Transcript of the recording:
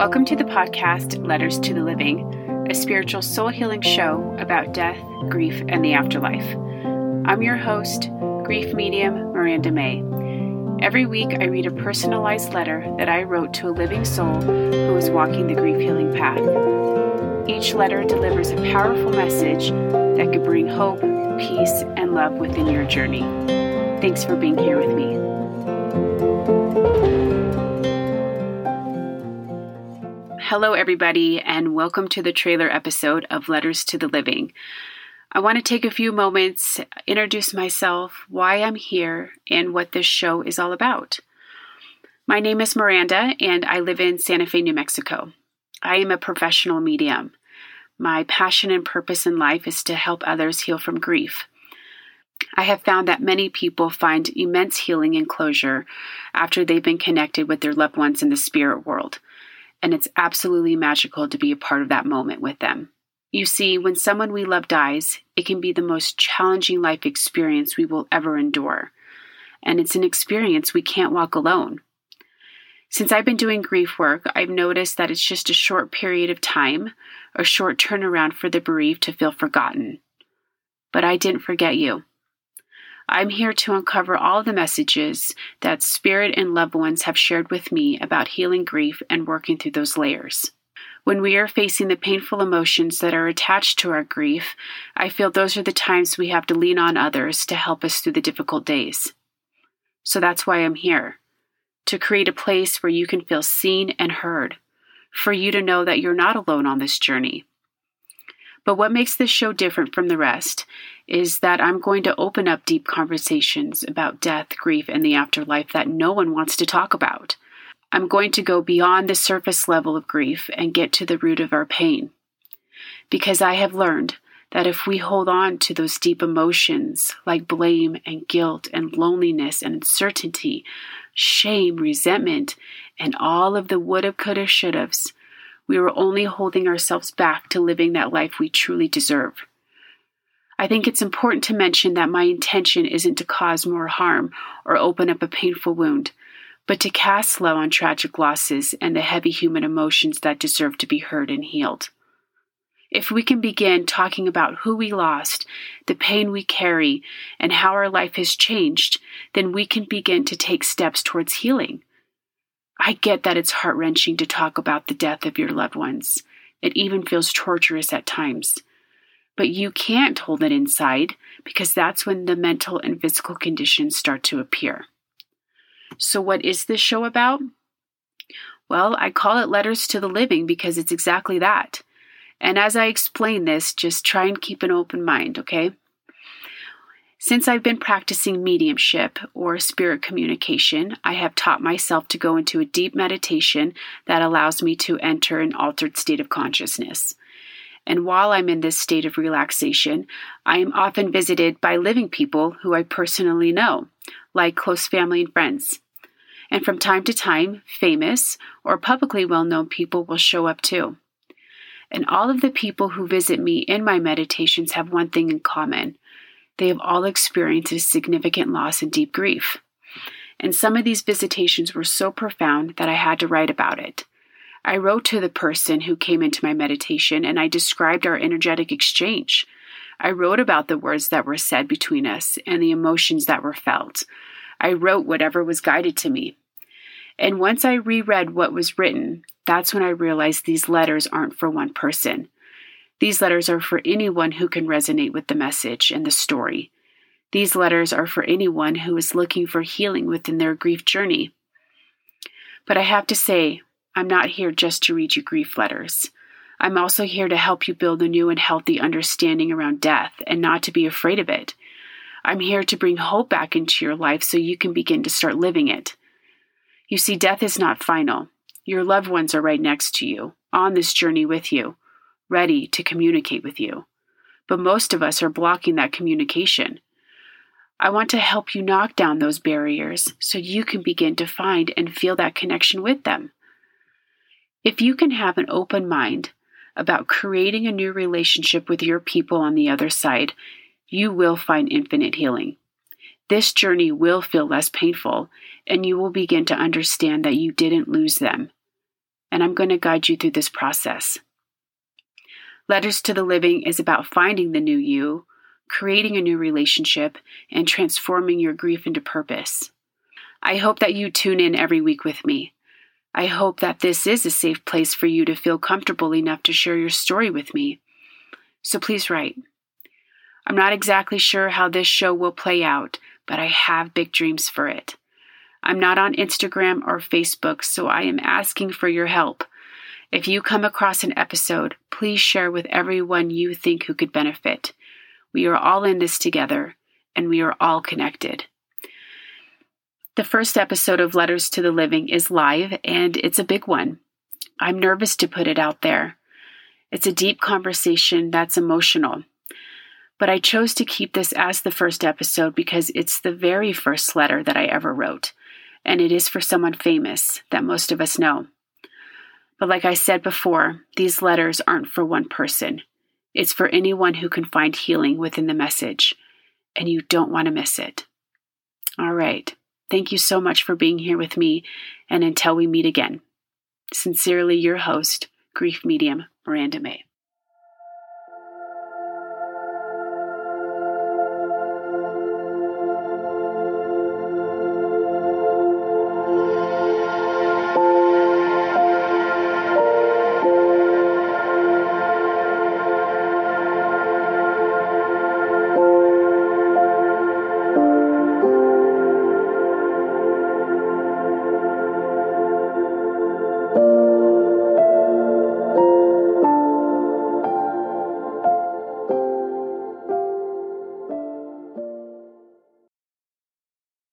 Welcome to the podcast Letters to the Living, a spiritual soul healing show about death, grief, and the afterlife. I'm your host, grief medium Miranda May. Every week, I read a personalized letter that I wrote to a living soul who is walking the grief healing path. Each letter delivers a powerful message that could bring hope, peace, and love within your journey. Thanks for being here with me. Hello, everybody, and welcome to the trailer episode of Letters to the Living. I want to take a few moments, introduce myself, why I'm here, and what this show is all about. My name is Miranda, and I live in Santa Fe, New Mexico. I am a professional medium. My passion and purpose in life is to help others heal from grief. I have found that many people find immense healing and closure after they've been connected with their loved ones in the spirit world and it's absolutely magical to be a part of that moment with them. You see, when someone we love dies, it can be the most challenging life experience we will ever endure. And it's an experience we can't walk alone. Since I've been doing grief work, I've noticed that it's just a short period of time, a short turnaround for the bereaved to feel forgotten. But I didn't forget you. I'm here to uncover all the messages that spirit and loved ones have shared with me about healing grief and working through those layers. When we are facing the painful emotions that are attached to our grief, I feel those are the times we have to lean on others to help us through the difficult days. So that's why I'm here to create a place where you can feel seen and heard, for you to know that you're not alone on this journey. But what makes this show different from the rest is that I'm going to open up deep conversations about death, grief, and the afterlife that no one wants to talk about. I'm going to go beyond the surface level of grief and get to the root of our pain. Because I have learned that if we hold on to those deep emotions like blame and guilt and loneliness and uncertainty, shame, resentment, and all of the woulda, coulda, should haves, we are only holding ourselves back to living that life we truly deserve. I think it's important to mention that my intention isn't to cause more harm or open up a painful wound, but to cast slow on tragic losses and the heavy human emotions that deserve to be heard and healed. If we can begin talking about who we lost, the pain we carry, and how our life has changed, then we can begin to take steps towards healing. I get that it's heart wrenching to talk about the death of your loved ones. It even feels torturous at times. But you can't hold it inside because that's when the mental and physical conditions start to appear. So, what is this show about? Well, I call it Letters to the Living because it's exactly that. And as I explain this, just try and keep an open mind, okay? Since I've been practicing mediumship or spirit communication, I have taught myself to go into a deep meditation that allows me to enter an altered state of consciousness. And while I'm in this state of relaxation, I am often visited by living people who I personally know, like close family and friends. And from time to time, famous or publicly well known people will show up too. And all of the people who visit me in my meditations have one thing in common they have all experienced a significant loss and deep grief. And some of these visitations were so profound that I had to write about it. I wrote to the person who came into my meditation and I described our energetic exchange. I wrote about the words that were said between us and the emotions that were felt. I wrote whatever was guided to me. And once I reread what was written, that's when I realized these letters aren't for one person. These letters are for anyone who can resonate with the message and the story. These letters are for anyone who is looking for healing within their grief journey. But I have to say, I'm not here just to read you grief letters. I'm also here to help you build a new and healthy understanding around death and not to be afraid of it. I'm here to bring hope back into your life so you can begin to start living it. You see, death is not final. Your loved ones are right next to you, on this journey with you, ready to communicate with you. But most of us are blocking that communication. I want to help you knock down those barriers so you can begin to find and feel that connection with them. If you can have an open mind about creating a new relationship with your people on the other side, you will find infinite healing. This journey will feel less painful, and you will begin to understand that you didn't lose them. and I'm going to guide you through this process. Letters to the Living is about finding the new you, creating a new relationship, and transforming your grief into purpose. I hope that you tune in every week with me. I hope that this is a safe place for you to feel comfortable enough to share your story with me. So please write. I'm not exactly sure how this show will play out, but I have big dreams for it. I'm not on Instagram or Facebook, so I am asking for your help. If you come across an episode, please share with everyone you think who could benefit. We are all in this together, and we are all connected. The first episode of Letters to the Living is live, and it's a big one. I'm nervous to put it out there. It's a deep conversation that's emotional. But I chose to keep this as the first episode because it's the very first letter that I ever wrote, and it is for someone famous that most of us know. But like I said before, these letters aren't for one person. It's for anyone who can find healing within the message, and you don't want to miss it. All right. Thank you so much for being here with me, and until we meet again. Sincerely, your host, Grief Medium, Miranda May.